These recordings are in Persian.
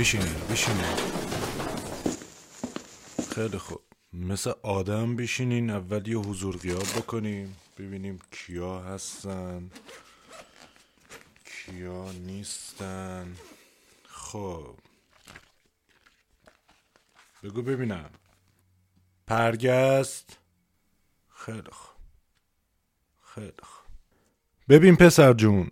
بشینید بشینید خیلی خوب. مثل آدم بشینین اول یه حضور غیاب بکنیم ببینیم کیا هستن کیا نیستن. خب. بگو ببینم. پرگست. خیلی خوب. خیلی خوب. ببین پسر جون.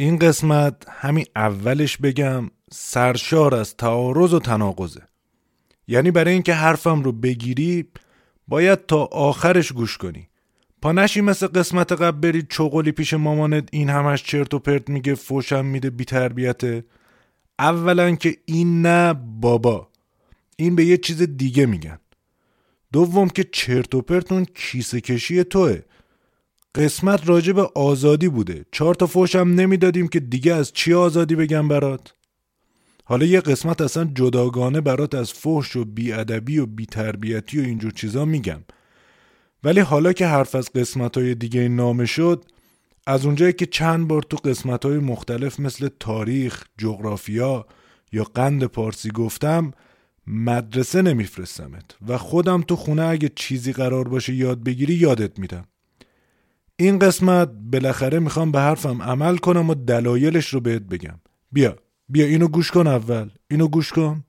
این قسمت همین اولش بگم سرشار از تعارض و تناقضه. یعنی برای اینکه حرفم رو بگیری باید تا آخرش گوش کنی. پا نشی مثل قسمت قبل بری چغلی پیش مامانت این همش چرت و پرت میگه فوشم میده بی تربیته اولا که این نه بابا. این به یه چیز دیگه میگن. دوم که چرت و پرت اون کیسه کشی توه. قسمت راجع به آزادی بوده. چهار تا فوشم نمی‌دادیم که دیگه از چی آزادی بگم برات. حالا یه قسمت اصلا جداگانه برات از فحش و بیادبی و بیتربیتی و اینجور چیزا میگم. ولی حالا که حرف از قسمت های دیگه نامه شد از اونجایی که چند بار تو قسمت های مختلف مثل تاریخ، جغرافیا یا قند پارسی گفتم مدرسه نمیفرستمت و خودم تو خونه اگه چیزی قرار باشه یاد بگیری یادت میدم. این قسمت بالاخره می‌خوام به حرفم عمل کنم و دلایلش رو بهت بگم. بیا بیا اینو گوش کن اول. اینو گوش کن.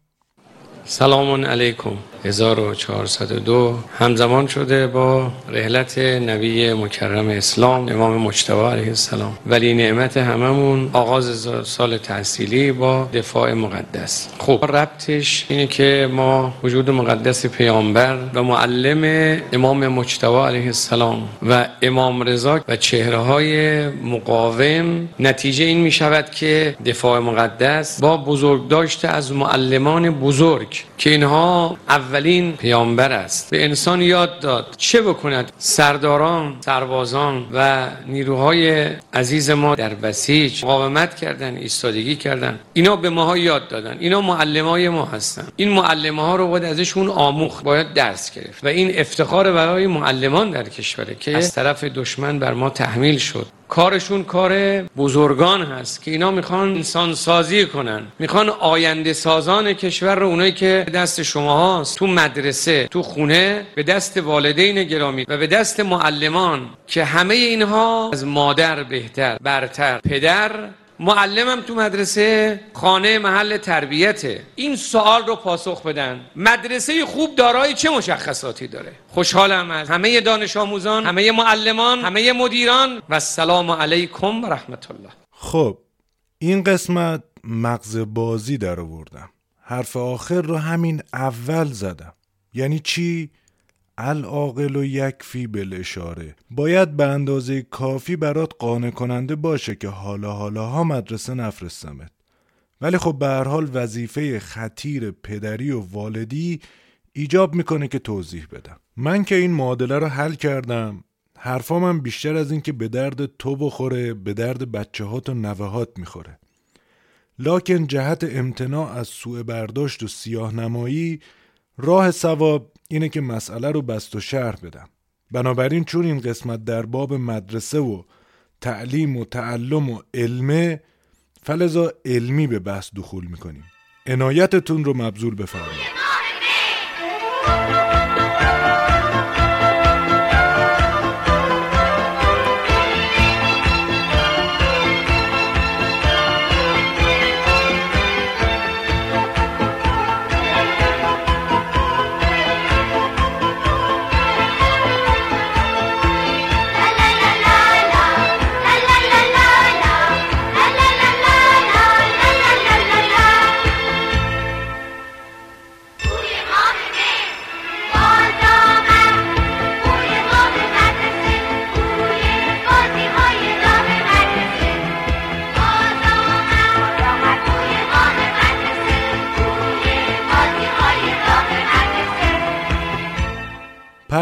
سلام علیکم. 1402 همزمان شده با رحلت نبی مکرم اسلام امام مجتبی علیه السلام. ولی نعمت هممون آغاز سال تحصیلی با دفاع مقدس. خب ربطش اینه که ما وجود مقدس پیامبر و معلم امام مجتبی علیه السلام و امام رضا و چهره های مقاوم نتیجه این می شود که دفاع مقدس با بزرگ داشته از معلمان بزرگ که اینها اولین پیامبر است. به انسان یاد داد چه بکند سرداران سربازان و نیروهای عزیز ما در بسیج مقاومت کردن ایستادگی کردن. اینا به ماها یاد دادن. اینا معلمای ما هستن. این معلمه رو باید ازشون آموخت باید درس گرفت. و این افتخار برای معلمان در کشوره که از طرف دشمن بر ما تحمیل شد. کارشون کار بزرگان هست که اینا می‌خوان انسان سازی کنن. می‌خوان آینده سازان کشور رو اونایی که دست شما هاست تو مدرسه تو خونه به دست والدین گرامی و به دست معلمان که همه اینها از مادر بهتر برتر پدر معلمم تو مدرسه خانه محل تربیته. این سوال رو پاسخ بدن. مدرسه خوب دارای چه مشخصاتی داره؟ خوشحالم از همه دانش آموزان همه معلمان همه مدیران. و السلام علیکم و رحمت الله خب این قسمت مغز بازی در آوردم. حرف آخر رو همین اول زدم. یعنی چی؟ العاقل و یکفی بالاشاره باید به اندازه کافی برات قانع کننده باشه که حالا حالا ها مدرسه نفرستمت. ولی خب به هر حال وظیفه خطیر پدری و والدی ایجاب می‌کنه که توضیح بدم. من که این معادله رو حل کردم حرفامم بیشتر از این که به درد تو بخوره به درد بچه هات و نوهات می‌خوره. لاکن جهت امتناع از سوء برداشت و سیاه نمایی راه سواب اینه که مسئله رو بست و شرح بدم. بنابراین چون این قسمت در باب مدرسه و تعلیم و تعلم و علمه فلزا علمی به بحث دخول می‌کنیم. عنایتتون رو مبذول بفرمایید.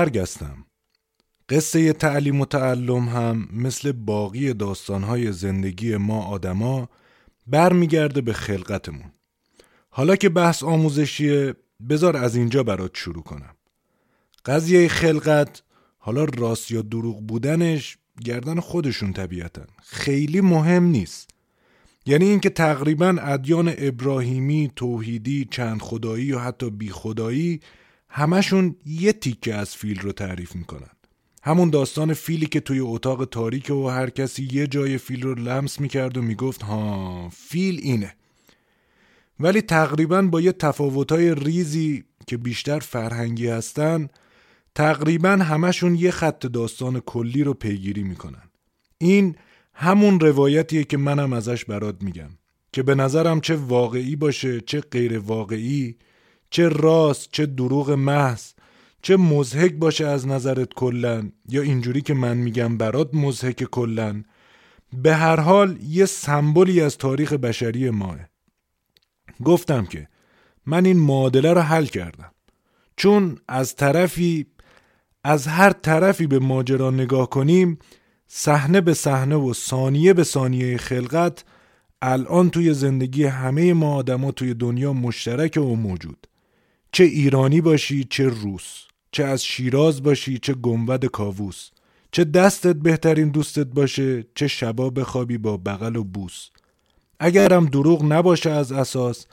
برگستم قصه تعلیم و تعلم هم مثل باقی داستانهای زندگی ما آدما برمیگرده به خلقتمون. حالا که بحث آموزشیه بذار از اینجا برات شروع کنم. قضیه خلقت حالا راست یا دروغ بودنش گردن خودشون طبیعتا. خیلی مهم نیست. یعنی اینکه تقریبا ادیان ابراهیمی، توحیدی، چند خدایی یا حتی بی خدایی همشون یه تیکه از فیل رو تعریف می‌کنن. همون داستان فیلی که توی اتاق تاریک و هر کسی یه جای فیل رو لمس می‌کرد و می‌گفت ها فیل اینه. ولی تقریبا با یه تفاوتهای ریزی که بیشتر فرهنگی هستن تقریبا همشون یه خط داستان کلی رو پیگیری می‌کنن. این همون روایتیه که منم ازش برات میگم که به نظرم چه واقعی باشه چه غیر واقعی چه راست چه دروغ محض چه مزهک باشه از نظرت کلن یا اینجوری که من میگم برات مزهک کلن به هر حال یه سمبولی از تاریخ بشری ماه. گفتم که من این معادله رو حل کردم. چون از طرفی از هر طرفی به ماجرا نگاه کنیم صحنه به صحنه و ثانیه به ثانیه خلقت الان توی زندگی همه ما آدما توی دنیا مشترک و موجود. چه ایرانی باشی چه روس. چه از شیراز باشی چه گنبد کاووس. چه دستت بهترین دوستت باشه چه شبا بخوابی با بغل و بوس. اگرم دروغ نباشه از اساس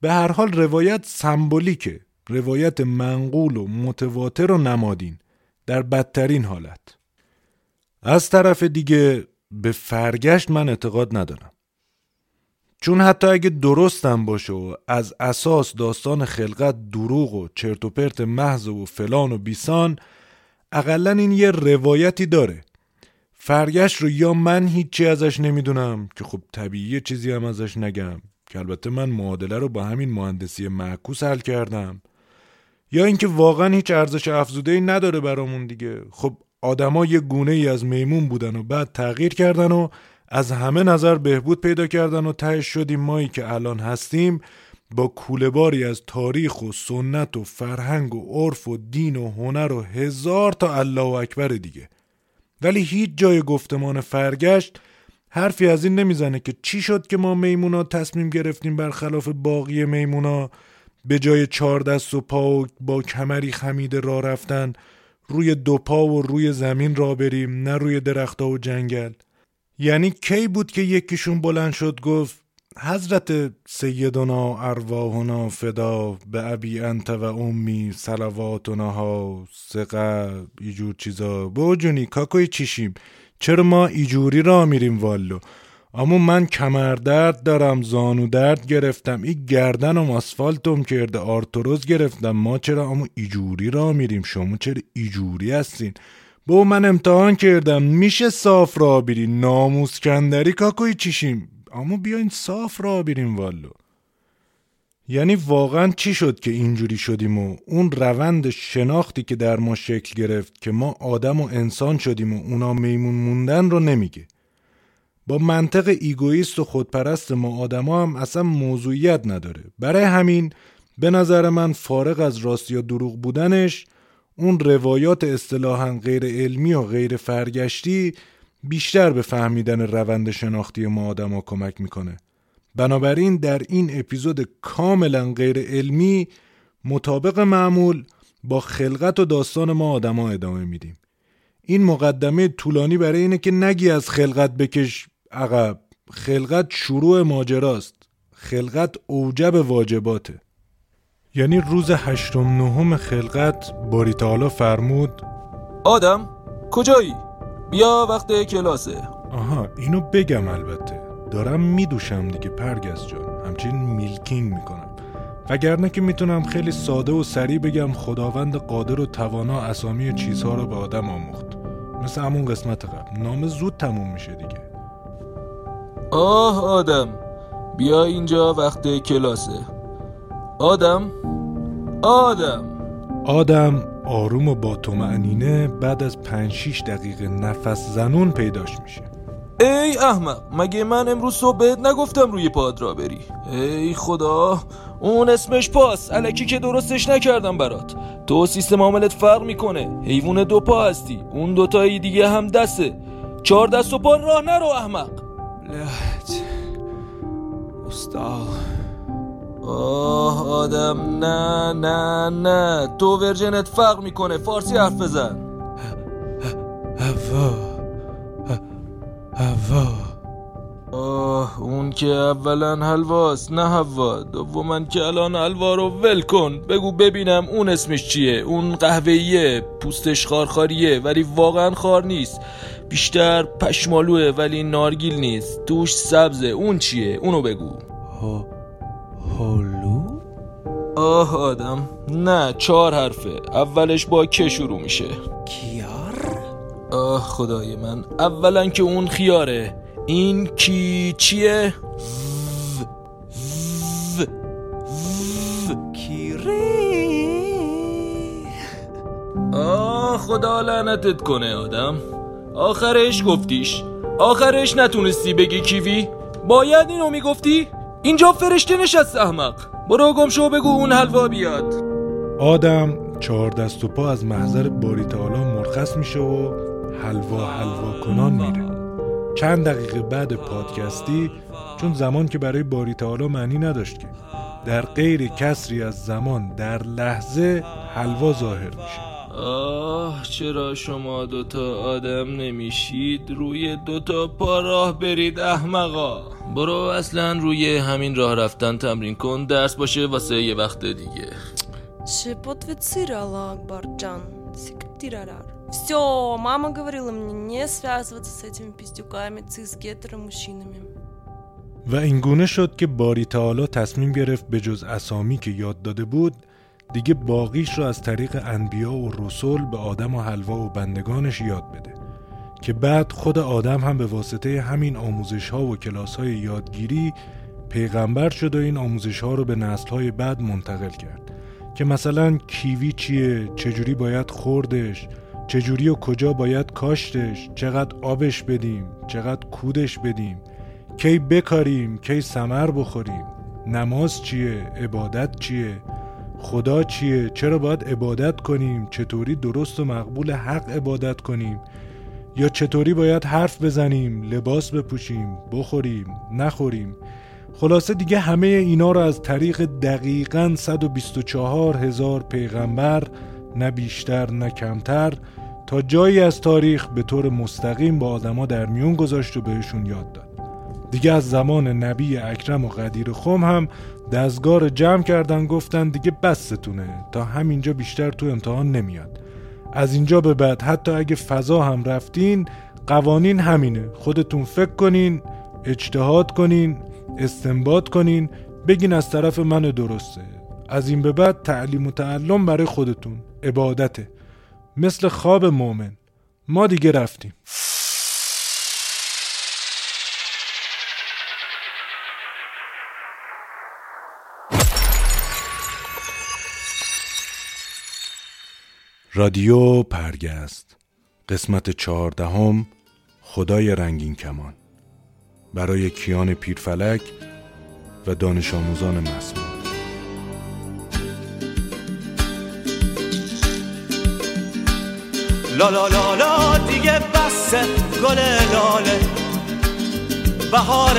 به هر حال روایت سمبولیکه. روایت منقول و متواتر و نمادین. در بدترین حالت. از طرف دیگه به فرگشت من اعتقاد ندارم. چون حتی اگه درستم باشه و از اساس داستان خلقت دروغ و چرت و پرت محض و فلان و بیسان اقلا این یه روایتی داره. فرگشت رو یا من هیچی ازش نمی‌دونم که خب طبیعی چیزی هم ازش نگم که البته من معادله رو با همین مهندسی معکوس حل کردم. یا اینکه واقعا هیچ ارزش افزوده ای نداره برامون دیگه. خب آدما یه گونه ای از میمون بودن و بعد تغییر کردن و از همه نظر بهبود پیدا کردن و تهش شدیم مایی که الان هستیم با کولهباری از تاریخ و سنت و فرهنگ و عرف و دین و هنر و هزار تا الله و اکبر دیگه. ولی هیچ جای گفتمان فرگشت حرفی از این نمی‌زنه که چی شد که ما میمونا تصمیم گرفتیم برخلاف باقی میمونا به جای چهار دست و پا و با کمری خمیده را رفتن روی دو پا و روی زمین را بریم نه روی درختها و جنگل. یعنی کی بود که یکیشون بلند شد گفت حضرت سیدنا ارواحنا فدا به ابی انت و امی سلواتنا ها سقه ایجور چیزا. بوجونی کاکوی چیشیم؟ چرا ما ایجوری را میریم والو؟ اما من کمر درد دارم زانو درد گرفتم این گردنم آسفالتم کرده آرتروز گرفتم. ما چرا اما ایجوری را میریم؟ شما چرا ایجوری هستین؟ با من امتحان کردم. میشه صاف را برین ناموس کندری کاکوی چیشیم. اما بیاین صاف را بریم والو. یعنی واقعا چی شد که اینجوری شدیم و اون روند شناختی که در ما شکل گرفت که ما آدم و انسان شدیم و اونا میمون موندن رو نمیگه. با منطق ایگویست و خودپرست ما آدما هم اصلا موضوعیت نداره. برای همین به نظر من فارغ از راست یا دروغ بودنش اون روایات اصطلاحا غیر علمی و غیر فرگشتی بیشتر به فهمیدن روند شناختی ما آدما کمک می‌کنه. بنابراین در این اپیزود کاملا غیر علمی مطابق معمول با خلقت و داستان ما آدما ادامه میدیم. این مقدمه طولانی برای اینه که نگی از خلقت بکش عقب. خلقت شروع ماجراست. خلقت اوجب واجباته. یعنی روز هشتم نهم خلقت باری تعالی فرمود آدم کجایی؟ بیا وقت کلاسه. آها اینو بگم البته. دارم میدوشم دیگه پرگز جان. همچین میلکینگ می‌کنم. وگرنه که می‌تونم خیلی ساده و سریع بگم خداوند قادر و توانا اسامی چیزها رو به آدم آموخت. مثل همون قسمت قبل. نام زود تموم میشه دیگه. آه آدم. بیا اینجا وقت کلاسه. آدم آدم. آدم آروم و با معنینه بعد از پنج شیش دقیقه نفس زنون پیداش میشه. ای احمق مگه من امروز صبح بهت نگفتم روی پاد را بری؟ ای خدا اون اسمش پاس. علکی که درستش نکردم برات. تو سیستم عاملت فرق می‌کنه. حیوان دو پا هستی. اون دوتایی دیگه هم دسته. چهار دست و پا راه نرو احمق. لحت استاد. آه آدم نه نه نه. تو ورژنت فرق می‌کنه فارسی حرف بزن. هوا هوا. آه اون که اولا حلواست نه هوا. دوما که الان حلوا رو ول کن. بگو ببینم اون اسمش چیه. اون قهوه‌ایه پوستش خارخاریه ولی واقعا خار نیست. بیشتر پشمالوه ولی نارگیل نیست. توش سبزه. اون چیه؟ اونو بگو. ها هالو؟ آه آدم نه چهار حرفه. اولش با که شروع میشه؟ کیار؟ آه خدای من اولا که اون خیاره. این کی چیه؟ و- و- و- کیری؟ آه خدا لعنتت کنه آدم. آخرش گفتیش. آخرش نتونستی بگی کیوی؟ باید اینو می‌گفتی؟ اینجا فرشته نشست احمق. برو گم شو بگو اون حلوا بیاد. آدم چهار دست و پا از محضر باریتالا مرخص میشه و حلوا حلوا کنان میره. چند دقیقه بعد پادکستی چون زمان که برای باریتالا معنی نداشت که. در غیر کسری از زمان در لحظه حلوا ظاهر میشه. آه چرا شما دوتا آدم نمیشید روی دوتا پا راه برید احمقا برو اصلا روی همین راه رفتن تمرین کن درس باشه واسه یه وقت دیگه Шепотвицировала Акбарджан, секретарар. Все, мама говорила мне не связываться с этими пиздюками, цисгетеро мужчинами. و اینگونه شد که باری تعالی تصمیم گرفت به جز اسامی که یاد داده بود دیگه باقیش رو از طریق انبیا و رسول به آدم و حلوا و بندگانش یاد بده که بعد خود آدم هم به واسطه همین آموزش ها و کلاس های یادگیری پیغمبر شد و این آموزش ها رو به نسل های بعد منتقل کرد. که مثلا کیوی چیه چجوری باید خوردش چجوری و کجا باید کاشتش چقدر آبش بدیم چقدر کودش بدیم کی بکاریم کی سمر بخوریم نماز چیه عبادت چیه خدا چیه؟ چرا باید عبادت کنیم؟ چطوری درست و مقبول حق عبادت کنیم؟ یا چطوری باید حرف بزنیم لباس بپوشیم بخوریم نخوریم؟ خلاصه دیگه همه اینا رو از طریق دقیقا 124 هزار پیغمبر نه بیشتر نه کمتر تا جایی از تاریخ به طور مستقیم با آدما در میون گذاشت و بهشون یاد داد. دیگه از زمان نبی اکرم و قدیر خم هم دستگاه رو جمع کردن گفتن دیگه بستونه تا همینجا بیشتر تو امتحان نمیاد. از اینجا به بعد حتی اگه فضا هم رفتین قوانین همینه. خودتون فکر کنین اجتهاد کنین استنباط کنین بگین از طرف من درسته. از این به بعد تعلیم و تعلم برای خودتون عبادته. مثل خواب مؤمن. ما دیگه رفتیم. رادیو پرگست. قسمت چهاردهم خدای رنگین کمان. برای کیان پیرفلک و دانش آموزان مسموم. لا لا لا لا دیگه بسه گل لاله. بهار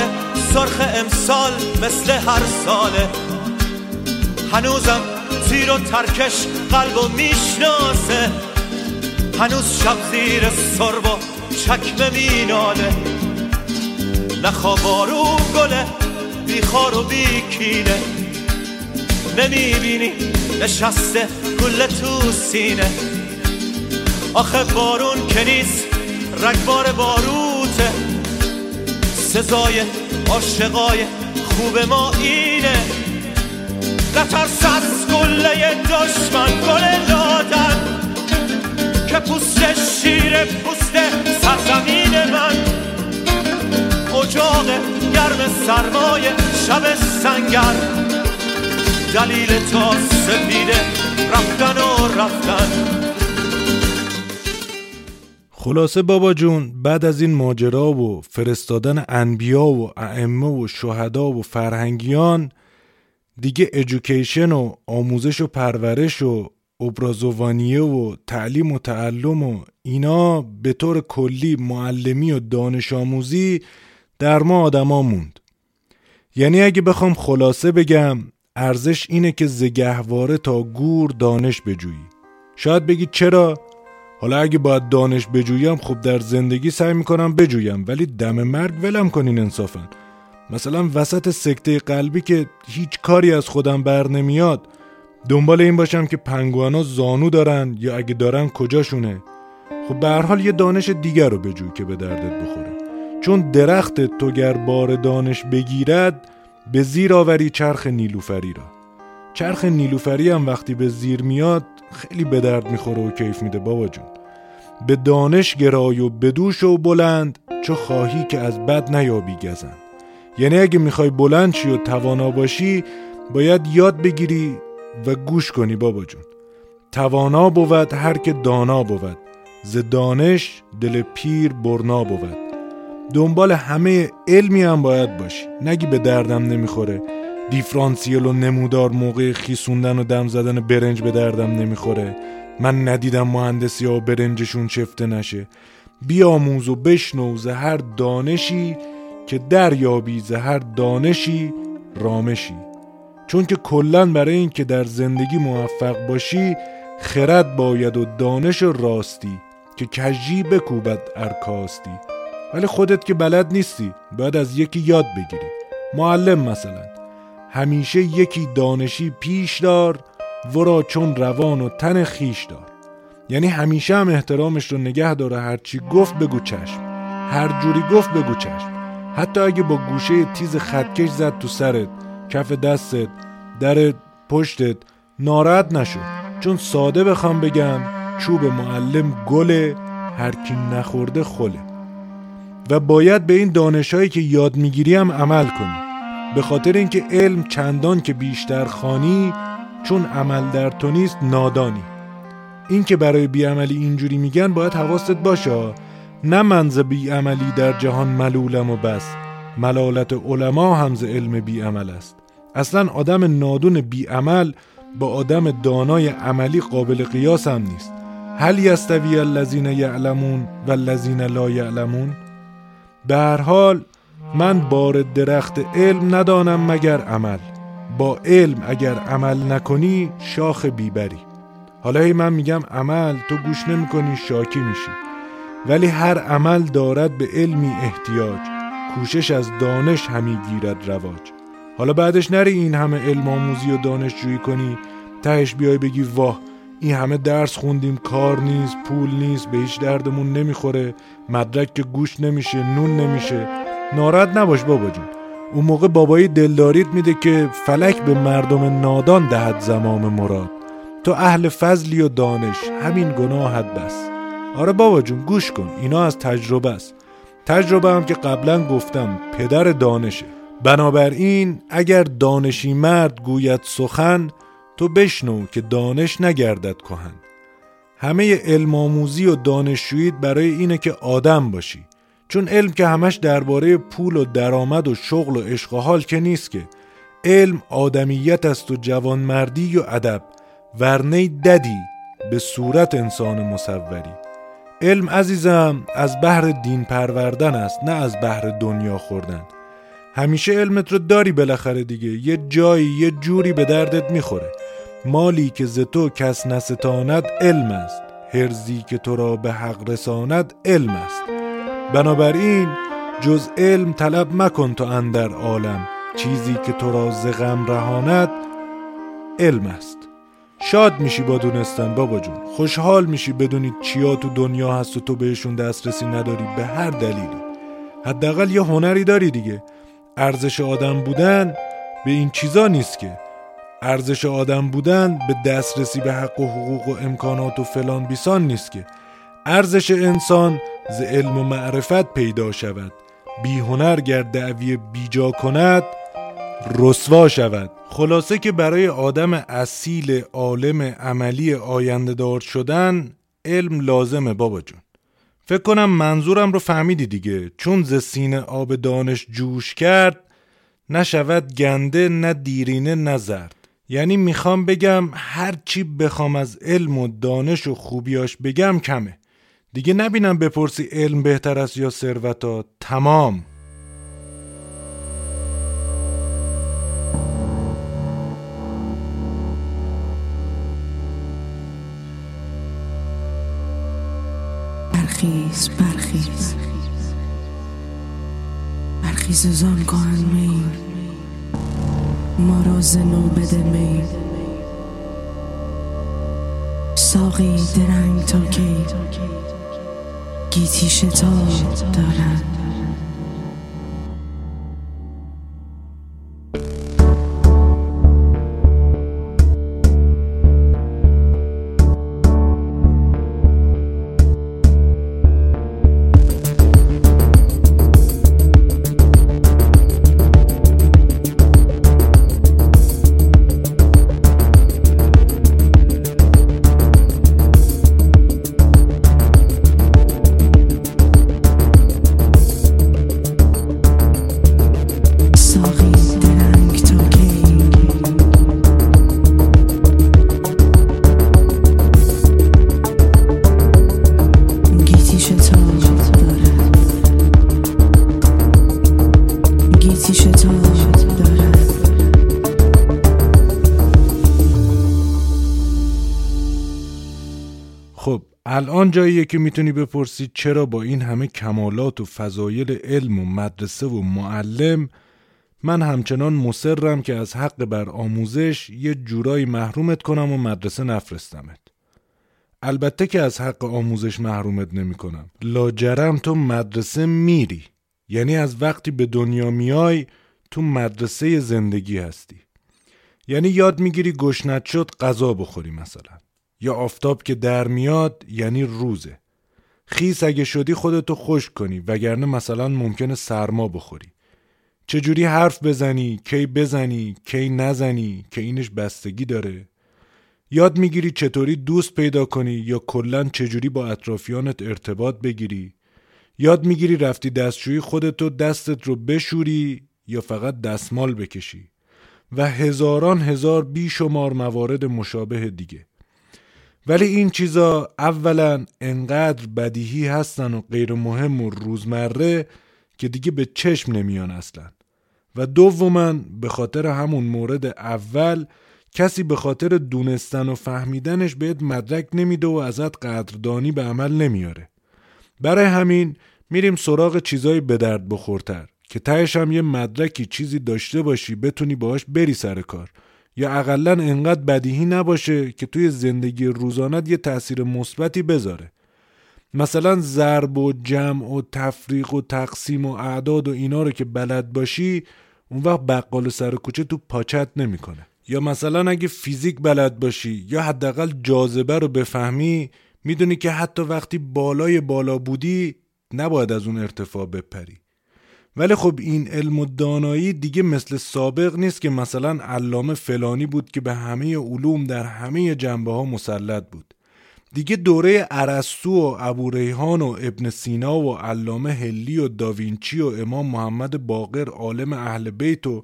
سرخ امسال مثل هر ساله. هنوزم زیر و ترکش قلب و می‌شناسه. هنوز شب زیر سرب و چکمه میناله. نخوابارو گله بیخار و بیکینه نمی‌بینی نشسته گل تو سینه. آخه بارون که نیست رگبار باروته. سزای عاشقای خوب ما اینه. نترس از گله دشمن گل لادن. که پوست شیر پوست سرزمین من. اجاق گرم سرمای شب سنگر. دلیل تا سپیده رفتن و رفتن. خلاصه بابا جون بعد از این ماجرا و فرستادن انبیا و ائمه و شهدا و فرهنگیان دیگه ادویکیشن و آموزش و پرورش و ابرازوانیه و تعلیم و تعلم و اینا به طور کلی معلمی و دانش آموزی در ما آدما موند. یعنی اگه بخوام خلاصه بگم ارزش اینه که زگهواره تا گور دانش بجویی. شاید بگید چرا؟ حالا اگه باید دانش بجویم خب در زندگی سعی می‌کنم بجویم ولی دم مرگ ولم کنین انصافا. مثلا وسط سکته قلبی که هیچ کاری از خودم بر نمیاد دنبال این باشم که پنگوانا زانو دارن یا اگه دارن کجاشونه؟ خب به هر حال یه دانش دیگر رو بجوی که به دردت بخوره. چون درخت تو گر بار دانش بگیرد به زیر آوری چرخ نیلوفری را. چرخ نیلوفری هم وقتی به زیر میاد خیلی به درد می‌خوره و کیف میده بابا جون. به دانش گرای و بدوش و بلند چو خواهی که از بد نیابی گزند. یعنی اگه می‌خوای بلند شی و توانا باشی باید یاد بگیری و گوش کنی بابا جون. توانا بود هر که دانا بود. ز دانش دل پیر برنا بود. دنبال همه علمی هم باید باشی. نگی به دردم نمی‌خوره. دیفرانسیل و نمودار موقع خیسوندن و دم زدن برنج به دردم نمی‌خوره. من ندیدم مهندسی ها برنجشون چفته نشه. بیاموز و بشنو ز هر دانشی که دریابی ز هر دانشی رامشی. چون که کلا برای این که در زندگی موفق باشی خرد باید و دانش راستی که کجی بکوبد ارکاستی. ولی خودت که بلد نیستی باید از یکی یاد بگیری. معلم مثلا. همیشه یکی دانشی پیش دار ورا چون روان و تن خیش دار. یعنی همیشه هم احترامش رو نگه داره هرچی گفت بگو چشم. هر جوری گفت بگو چشم. حتی اگه با گوشه تیز خطکش زد تو سرت کف دستت در پشتت ناراحت نشو چون ساده بخوام بگم چوب معلم گله هر کی نخورده خله و باید به این دانشهایی که یاد می‌گیری هم عمل کنی. به خاطر اینکه علم چندان که بیشتر خانی چون عمل در تو نیست نادانی. این که برای بیعملی اینجوری میگن باید حواست باشه. نه منز بیعملی در جهان ملولم و بس ملالت علما هم ز علم بیعمل است. اصلا آدم نادون بیعمل با آدم دانای عملی قابل قیاس هم نیست. هل یستوی الذین یعلمون و الذین لا یعلمون؟ به هر حال من بار درخت علم ندانم مگر عمل. با علم اگر عمل نکنی شاخ بیبری. حالا هی من میگم عمل تو گوش نمی‌کنی شاکی میشی. ولی هر عمل دارد به علمی احتیاج. کوشش از دانش همی گیرد رواج. حالا بعدش نری این همه علم آموزی و دانشجویی کنی. تهش بیای بگی واه این همه درس خوندیم کار نیست پول نیست به هیچ دردمون نمی‌خوره. مدرک که گوش نمیشه نون نمیشه. ناراحت نباش بابا جون. اون موقع بابایی دلداریت میده که فلک به مردم نادان دهد زمام مراد. تو اهل فضلی و دانش همین گناهت بس. آره بابا جون گوش کن اینا از تجربه است. تجربه هم که قبلا گفتم پدر دانشه. بنابراین اگر دانشی مرد گوید سخن تو بشنو که دانش نگردد کهن. همه علم آموزی و دانشجوییت برای اینه که آدم باشی. چون علم که همش درباره پول و درآمد و شغل و عشق و حال که نیست که. علم آدمیت است و جوانمردی و ادب ورنه ددی به صورت انسان مصوری. علم عزیزم از بحر دین پروردن است نه از بحر دنیا خوردن. همیشه علمت رو داری بالاخره دیگه یه جایی یه جوری به دردت می‌خوره. مالی که ز تو کس نستاند علم است هرزی که تو را به حق رساند علم است. بنابراین جز علم طلب مکن تو اندر عالم چیزی که تو را ز غم رهاند علم است. شاد میشی با دونستن بابا جون. خوشحال میشی بدونی چیا تو دنیا هست و تو بهشون دسترسی نداری به هر دلیلی. حداقل یه هنری داری دیگه. ارزش آدم بودن به این چیزا نیست که. ارزش آدم بودن به دسترسی به حق و حقوق و امکانات و فلان بیسان نیست که. ارزش انسان ز علم و معرفت پیدا شود. بی هنر گر دعوی بیجا کند رسوا شود. خلاصه که برای آدم اصیل عالم عملی آینده دار شدن علم لازمه بابا جون. فکر کنم منظورم رو فهمیدی دیگه. چون ز سینه آب دانش جوش کرد نشود گنده نه دیرینه نه زرد. یعنی می‌خوام بگم هر چی بخوام از علم و دانش و خوبیاش بگم کمه. دیگه نبینم بپرسی علم بهتر است یا ثروتا تمام. برخیز برخیز. برخیز زان کن می. ما را زنو بده می. ساقی درنگ تا کی؟ گیتی شتاب دارد. الان جاییه که می‌تونی بپرسی چرا با این همه کمالات و فضایل علم و مدرسه و معلم من همچنان مصرم که از حق بر آموزش یه جورایی محرومت کنم و مدرسه نفرستمت. البته که از حق آموزش محرومت نمی کنم. لاجرم تو مدرسه میری. یعنی از وقتی به دنیا میای تو مدرسه زندگی هستی. یعنی یاد می‌گیری گشنت شد غذا بخوری مثلا. یا آفتاب که در میاد یعنی روزه. خیس اگه شدی خودتو خوش کنی وگرنه مثلا ممکنه سرما بخوری. چجوری حرف بزنی کی بزنی کی نزنی که اینش بستگی داره؟ یاد می‌گیری چطوری دوست پیدا کنی یا کلا چجوری با اطرافیانت ارتباط بگیری؟ یاد می‌گیری رفتی دستشویی خودتو دستت رو بشوری یا فقط دستمال بکشی؟ و هزاران هزار بیشمار موارد مشابه دیگه. ولی این چیزا اولا انقدر بدیهی هستن و غیر مهم و روزمره که دیگه به چشم نمیان اصلا. و دوما به خاطر همون مورد اول کسی به خاطر دونستن و فهمیدنش بهت مدرک نمیده و ازت قدردانی به عمل نمیاره. برای همین میریم سراغ چیزای به درد بخورتر که تهش هم یه مدرکی چیزی داشته باشی بتونی باهاش بری سر کار. یا اقلا انقدر بدیهی نباشه که توی زندگی روزانت یه تاثیر مثبتی بذاره. مثلا ضرب و جمع و تفریق و تقسیم و اعداد و اینا رو که بلد باشی اون وقت بقال سر کوچه تو پاچت نمی‌کنه. یا مثلا اگه فیزیک بلد باشی یا حداقل جاذبه رو بفهمی می‌دونی که حتی وقتی بالای بالا بودی نباید از اون ارتفاع بپری. ولی خب این علم و دانایی دیگه مثل سابق نیست که مثلا علامه فلانی بود که به همه علوم در همه جنبه ها مسلط بود. دیگه دوره ارسطو و ابو ریحان و ابن سینا و علامه هلی و داوینچی و امام محمد باقر عالم اهل بیت و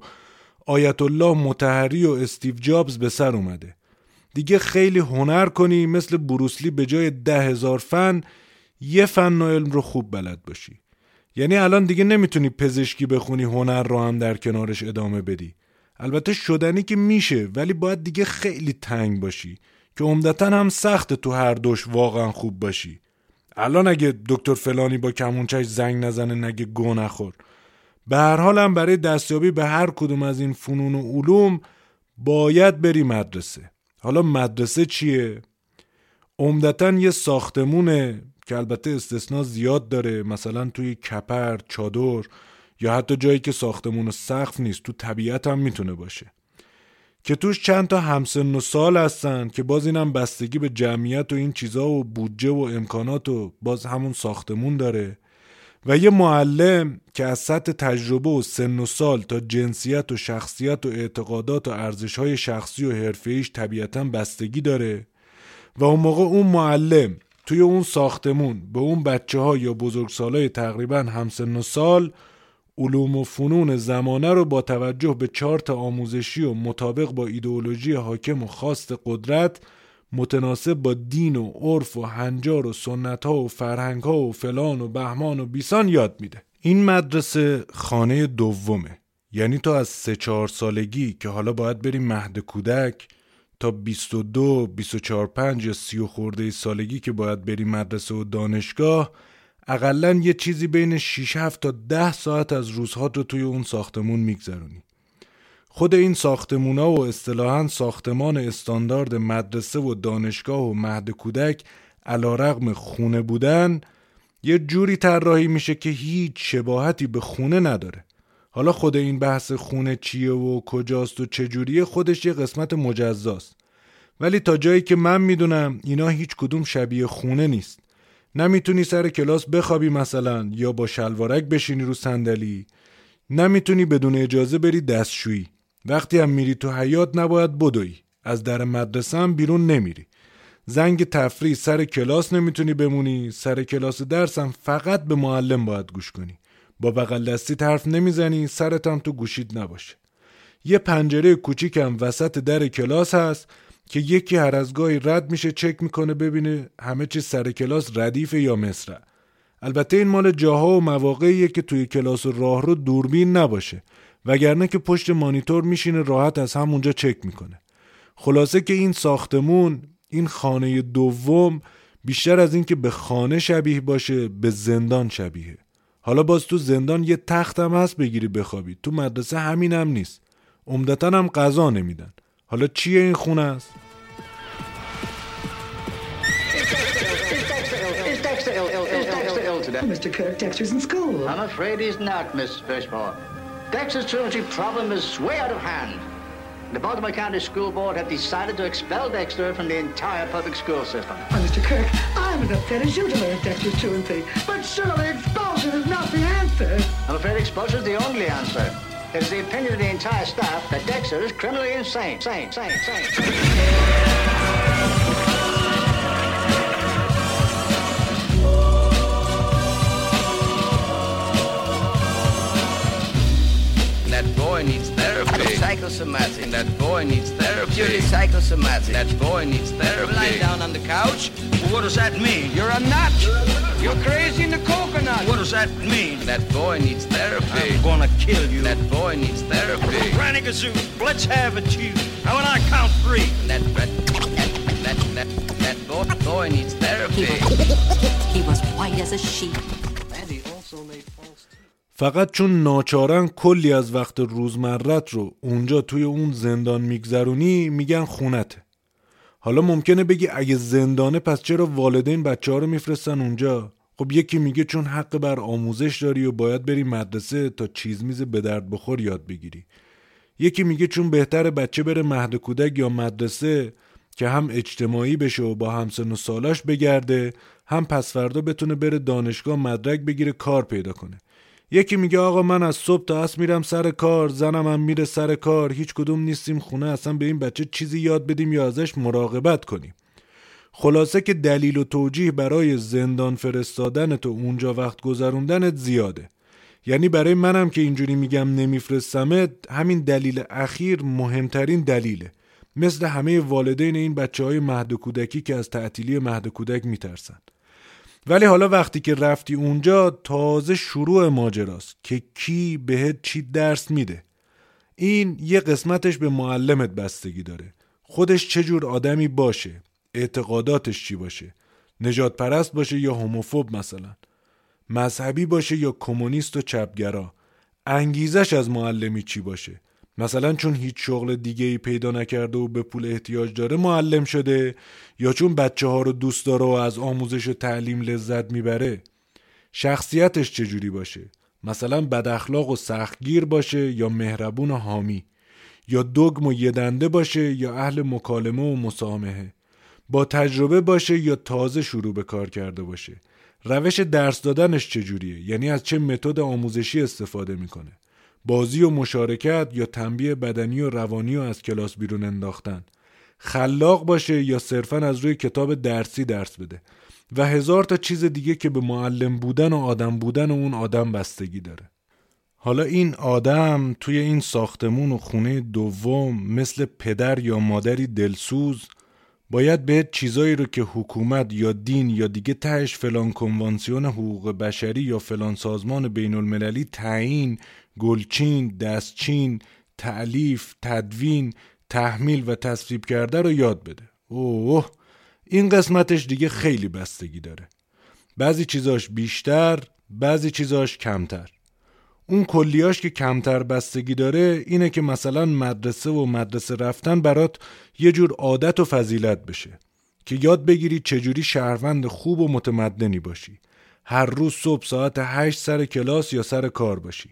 آیت الله متحری و استیو جابز به سر اومده. دیگه خیلی هنر کنی مثل بروسلی به جای ده هزار فن یه فن و علم رو خوب بلد باشی. یعنی الان دیگه نمی‌تونی پزشکی بخونی هنر رو هم در کنارش ادامه بدی. البته شدنی که میشه ولی باید دیگه خیلی تنگ باشی که عمدتا هم سخت تو هر دوش واقعا خوب باشی. الان اگه دکتر فلانی با کمونچش زنگ نزنه نگه گو نخور. به هر حال هم برای دستیابی به هر کدوم از این فنون و علوم باید بری مدرسه. حالا مدرسه چیه؟ عمدتا یه ساختمونه که البته استثنا زیاد داره مثلا توی کپر، چادر یا حتی جایی که ساختمون و سقف نیست تو طبیعت هم می‌تونه باشه. که توش چند تا همسن و سال هستن که باز اینم بستگی به جمعیت و این چیزا و بودجه و امکانات و باز همون ساختمون داره. و یه معلم که از سطح تجربه و سن و سال تا جنسیت و شخصیت و اعتقادات و ارزشهای شخصی و حرفه‌ایش طبیعتا بستگی داره. و اون موقع اون معلم توی اون ساختمون به اون بچه ها یا بزرگسالای تقریبا همسن و سال علوم و فنون زمانه رو با توجه به چارت آموزشی و مطابق با ایدئولوژی حاکم و خواست قدرت متناسب با دین و عرف و هنجار و سنت ها و فرهنگ ها و فلان و بهمان و بیسان یاد میده. این مدرسه خانه دومه. یعنی تو از سه چهار سالگی که حالا باید بری مهد کودک تا 22 24 5 یا 30 خورده سالگی که باید بری مدرسه و دانشگاه اقلا یه چیزی بین 6 7 تا 10 ساعت از روزهات رو توی اون ساختمون میگذرونی. خود این ساختمونا و اصطلاحا ساختمان استاندارد مدرسه و دانشگاه و مهد کودک علا رقم خونه بودن یه جوری طراحی میشه که هیچ شباهتی به خونه نداره. حالا خود این بحث خونه چیه و کجاست و چجوریه خودش یه قسمت مجزاست. ولی تا جایی که من می‌دونم اینا هیچ کدوم شبیه خونه نیست. نمی‌تونی سر کلاس بخوابی مثلا یا با شلوارک بشینی رو صندلی. نمی‌تونی بدون اجازه بری دستشویی. وقتی هم میری تو حیات نباید بدوی. از در مدرسه هم بیرون نمیری. زنگ تفریح سر کلاس نمی‌تونی بمونی. سر کلاس درسم فقط به معلم باید گوش کنی. با بغل دستی حرف نمی‌زنی هم تو گوشید نباشه. یه پنجره کوچیکم وسط در کلاس هست که یکی هر از گاهی رد میشه چک می‌کنه ببینه همه چیز سر کلاس ردیف یا مصرع. البته این مال جاها و مواقعیه که توی کلاس و راه رو دوربین نباشه. وگرنه که پشت مانیتور میشینه راحت از همونجا چک می‌کنه. خلاصه که این ساختمون این خانه دوم بیشتر از اینکه به خانه شبیه باشه به زندان شبیه. حالا باز تو زندان یه تختم هست بگیری بخوابی تو مدرسه همین هم نیست عمدتا هم غذا نمیدن حالا چیه این خونه است Mr. Kirk, Dexter's in school. I'm afraid he's not, Miss Fishmore. Dexter's truancy problem is way out of hand. The Baltimore County School Board have decided to expel Dexter from the entire public school system. Oh, Mr. Kirk, I'm as upset as you to learn Dexter's truancy. But surely expulsion is not the answer. I'm afraid expulsion is the only answer. It is the opinion of the entire staff that Dexter is criminally insane. Sane, sane, sane. Psychosomatic. That boy needs therapy. Purely psychosomatic. That boy needs therapy. Lying down on the couch. What does that mean? You're a nut. You're crazy in the coconut. What does that mean? That boy needs therapy. I'm gonna kill you. That boy needs therapy. Granny Gazoo, let's have it, you. Now when I count three. That that that that, that boy, boy needs therapy. He was white as a sheet. فقط چون ناچارن کلی از وقت روزمرت رو اونجا توی اون زندان میگذرونی میگن خونته. حالا ممکنه بگی اگه زندانه پس چرا والدین بچه ها رو میفرستن اونجا؟ خب یکی میگه چون حق بر آموزش داری و باید بری مدرسه تا چیز میز به درد بخور یاد بگیری. یکی میگه چون بهتر بچه بره مهد کودک یا مدرسه که هم اجتماعی بشه و با همسن و سالاش بگرده هم پس فردا بتونه بره دانشگاه مدرک بگیره کار پیدا کنه. یکی میگه آقا من از صبح تا عصر میرم سر کار زنم هم میره سر کار. هیچ کدوم نیستیم خونه اصلا به این بچه چیزی یاد بدیم یا ازش مراقبت کنیم. خلاصه که دلیل و توجیه برای زندان فرستادن تو اونجا وقت گذروندنت زیاده. یعنی برای منم که اینجوری میگم نمیفرستمت همین دلیل اخیر مهمترین دلیله. مثل همه والدین این بچه های مهد کودکی که از تعطیلی مهد کودک میترسن. ولی حالا وقتی که رفتی اونجا تازه شروع ماجراست که کی بهت چی درس میده. این یه قسمتش به معلمت بستگی داره. خودش چه جور آدمی باشه اعتقاداتش چی باشه نجات پرست باشه یا هوموفوب مثلا مذهبی باشه یا کمونیست و چپگرا انگیزش از معلمی چی باشه. مثلا چون هیچ شغل دیگه ای پیدا نکرده و به پول احتیاج داره معلم شده یا چون بچه ها رو دوست داره و از آموزش و تعلیم لذت می‌بره شخصیتش چجوری باشه؟ مثلا بد اخلاق و سختگیر باشه یا مهربون و حامی؟ یا دگم و یدنده باشه یا اهل مکالمه و مسامحه؟ با تجربه باشه یا تازه شروع به کار کرده باشه؟ روش درس دادنش چجوریه؟ یعنی از چه متد آموزشی استفاده می‌کنه؟ بازی و مشارکت یا تنبیه بدنی و روانی و از کلاس بیرون انداختن. خلاق باشه یا صرفا از روی کتاب درسی درس بده. و هزار تا چیز دیگه که به معلم بودن و آدم بودن و اون آدم بستگی داره. حالا این آدم توی این ساختمون و خونه دوم مثل پدر یا مادری دلسوز باید به چیزایی رو که حکومت یا دین یا دیگه تهش فلان کنوانسیون حقوق بشری یا فلان سازمان بین المللی تعیین گلچین، دستچین، تعلیف، تدوین، تحمیل و تصویب کرده رو یاد بده. اوه این قسمتش دیگه خیلی بستگی داره. بعضی چیزاش بیشتر بعضی چیزاش کمتر. اون کلیاش که کمتر بستگی داره اینه که مثلا مدرسه و مدرسه رفتن برات یه جور عادت و فضیلت بشه که یاد بگیری چجوری شهروند خوب و متمدنی باشی. هر روز صبح ساعت 8 سر کلاس یا سر کار باشی.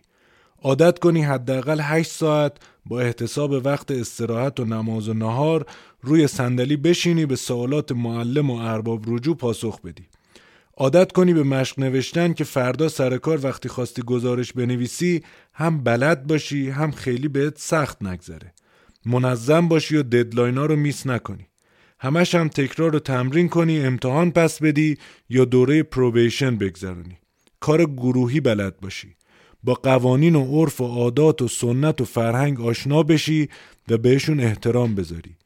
عادت کنی حداقل 8 ساعت با احتساب وقت استراحت و نماز و نهار روی صندلی بشینی به سوالات معلم و ارباب رجوع پاسخ بدی. عادت کنی به مشق نوشتن که فردا سر کار وقتی خواستی گزارش بنویسی هم بلد باشی هم خیلی بهت سخت نگذره. منظم باشی و ددلاینا رو میس نکنی. همش هم تکرار رو تمرین کنی امتحان پس بدی یا دوره پروبیشن بگذرونی. کار گروهی بلد باشی. با قوانین و عرف و عادات و سنت و فرهنگ آشنا بشی و بهشون احترام بذاری.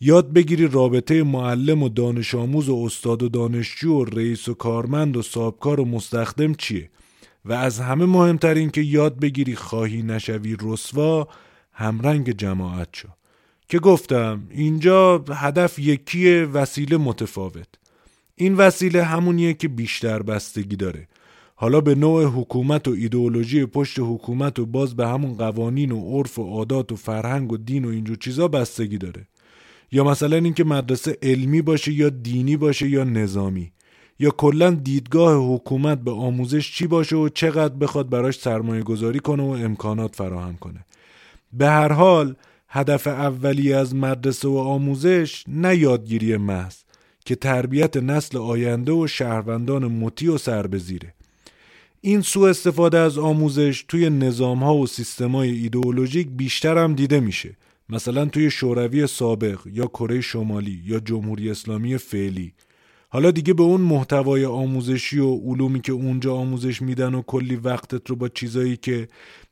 یاد بگیری رابطه معلم و دانش آموز و استاد و دانشجو و رئیس و کارمند و صابکار و مستخدم چیه؟ و از همه مهمتر این که یاد بگیری خواهی نشوی رسوا همرنگ جماعت شو. که گفتم اینجا هدف یکیه وسیله متفاوت. این وسیله همونیه که بیشتر بستگی داره. حالا به نوع حکومت و ایدئولوژی پشت حکومت و باز به همون قوانین و عرف و عادات و فرهنگ و دین و اینجور چیزا بستگی داره. یا مثلا اینکه مدرسه علمی باشه یا دینی باشه یا نظامی. یا کلا دیدگاه حکومت به آموزش چی باشه و چقدر بخواد براش سرمایه گذاری کنه و امکانات فراهم کنه. به هر حال هدف اولی از مدرسه و آموزش نه یادگیری محض که تربیت نسل آینده و شهروندان مطیع و سربزیره این سوء استفاده از آموزش توی نظام ها و سیستم های ایدئولوژیک بیشتر هم دیده میشه. مثلا توی شوروی سابق یا کره شمالی یا جمهوری اسلامی فعلی. حالا دیگه به اون محتوای آموزشی و علومی که اونجا آموزش میدن و کلی وقتت رو با چیزایی که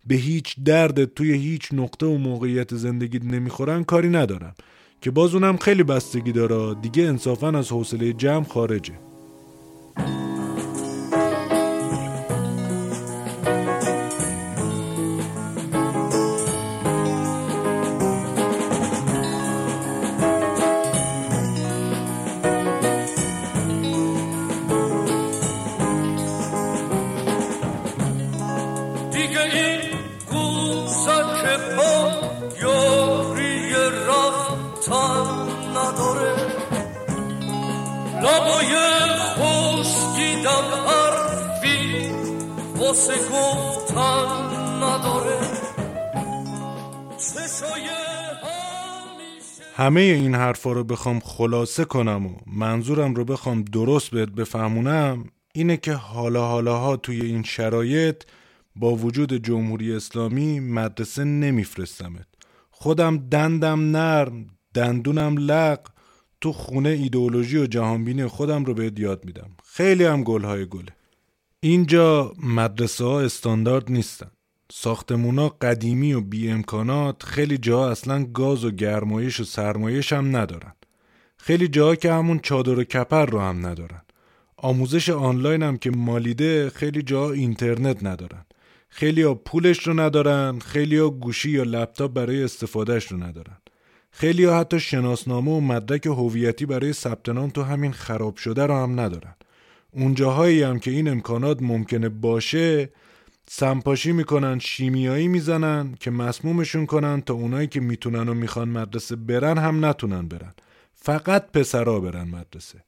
به هیچ درد توی هیچ نقطه و موقعیت زندگی نمی‌خورن کاری ندارم. که باز اونم خیلی بستگی داره دیگه انصافا از حوصله جمع خارجه. همه این حرفا رو بخوام خلاصه کنم و منظورم رو بخوام درست بهت بفهمونم اینه که حالا حالاها توی این شرایط با وجود جمهوری اسلامی مدرسه نمیفرستمت. خودم دندم نرم دندونم لق تو خونه ایدئولوژی و جهانبینی خودم رو بهت یاد میدم. خیلی هم گلهای گله. اینجا مدرسه ها استاندارد نیستن. ساختمونا قدیمی و بی امکانات خیلی جا اصلا گاز و گرمایش و سرمایش هم ندارن. خیلی جاها که همون چادر و کپر رو هم ندارن. آموزش آنلاین هم که مالیده خیلی جا اینترنت ندارن. خیلی ها پولش رو ندارن خیلی ها گوشی یا لپتاپ برای استفادهش رو ندارن. خیلی ها حتی شناسنامه و مدرک هویتی برای ثبت نام تو همین خراب شده رو هم ندارن. اون جاهایی هم که این امکانات ممکنه باشه سمپاشی می‌کنن شیمیایی می‌زنن که مسمومشون کنن تا اونایی که می‌تونن و می‌خوان مدرسه برن هم نتونن برن. فقط پسرا برن مدرسه.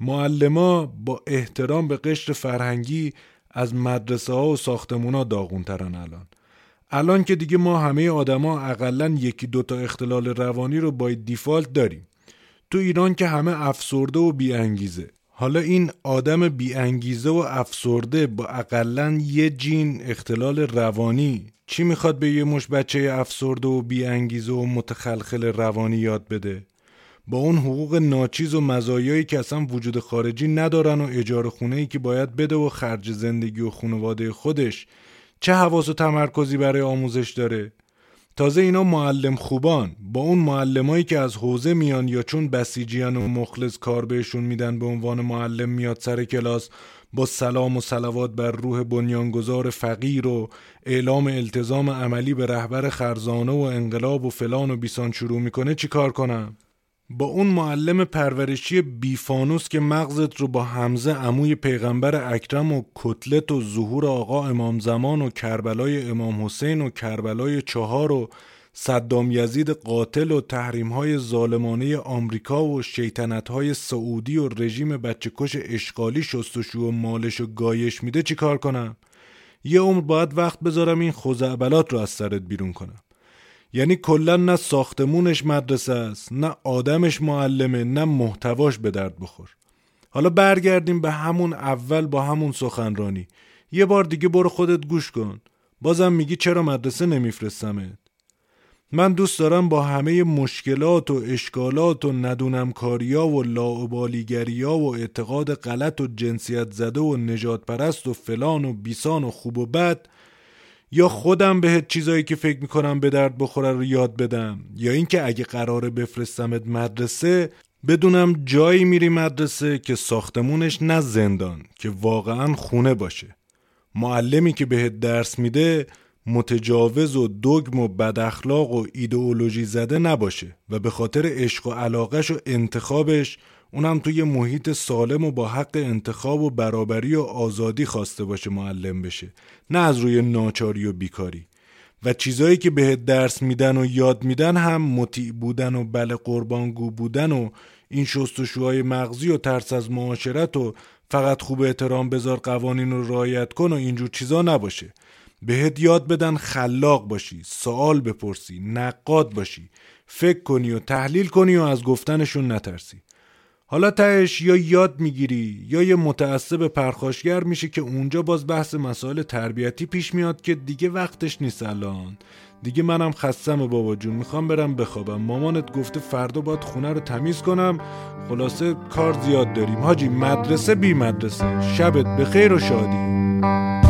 معلما با احترام به قشر فرهنگی از مدرسه ها و ساختمون ها داغون ترن الان. الان که دیگه ما همه آدما اقلا یکی دوتا اختلال روانی رو با دیفالت داریم. تو ایران که همه افسرده و بیانگیزه. حالا این آدم بیانگیزه و افسرده با اقلا یه جین اختلال روانی چی می‌خواد به یه مش بچه افسرده و بیانگیزه و متخلخل روانی یاد بده؟ با اون حقوق ناچیز و مزایایی که اصلا وجود خارجی ندارن و اجاره خونه ای که باید بده و خرج زندگی و خانواده خودش چه حواس و تمرکزی برای آموزش داره تازه اینا معلم خوبان با اون معلمایی که از حوزه میان یا چون بسیجیان و مخلص کار بهشون میدن به عنوان معلم میاد سر کلاس با سلام و صلوات بر روح بنیانگذار فقیر و اعلام التزام عملی به رهبر خرزانه و انقلاب و فلان و بیسان شروع می‌کنه چی کار کنم؟ با اون معلم پرورشی بیفانوس که مغزت رو با حمزه عموی پیغمبر اکرم و کتلت و ظهور آقا امام زمان و کربلای امام حسین و کربلای چهار و صدام یزید قاتل و تحریم های ظالمانه آمریکا و شیطنت های سعودی و رژیم بچه کش اشغالی شستشو و مالش و گایش میده چی کار کنم؟ یه عمر باید وقت بذارم این خوزعبلات رو از سرت بیرون کنم یعنی کلا نه ساختمونش مدرسه است نه آدمش معلمه نه محتواش به درد بخور. حالا برگردیم به همون اول با همون سخنرانی. یه بار دیگه برو خودت گوش کن. بازم میگی چرا مدرسه نمیفرستمت؟ من دوست دارم با همه مشکلات و اشکالات و ندونم کاریا و لاعبالیگریا و اعتقاد غلط و جنسیت زده و نجات پرست و فلان و بیسان و خوب و بد یا خودم بهت چیزایی که فکر می‌کنم به درد بخوره رو یاد بدم یا اینکه اگه قراره بفرستمت مدرسه بدونم جایی میری مدرسه که ساختمونش نه زندان که واقعا خونه باشه. معلمی که بهت درس میده متجاوز و دگم و بداخلاق و ایدئولوژی زده نباشه و به خاطر عشق و علاقش و انتخابش اونم توی محیط سالم و با حق انتخاب و برابری و آزادی خواسته باشه معلم بشه. نه از روی ناچاری و بیکاری. و چیزایی که بهت درس میدن و یاد میدن هم مطیع بودن و بله قربانگو بودن و این شستشوهای مغزی و ترس از معاشرت و فقط خوب احترام بذار قوانین رو رعایت کن و اینجور چیزا نباشه. بهت یاد بدن خلاق باشی سوال بپرسی نقاد باشی فکر کنی و تحلیل کنی و از گفتنشون نترسی. حالا تهش یا یاد می‌گیری یا یه متعصب پرخاشگر میشه که اونجا باز بحث مسائل تربیتی پیش میاد که دیگه وقتش نیست الان. دیگه منم خستم بابا جون می‌خوام برم بخوابم. مامانت گفته فردا باید خونه رو تمیز کنم. خلاصه کار زیاد داریم. حاجی مدرسه بی مدرسه. شبت به خیر و شادی.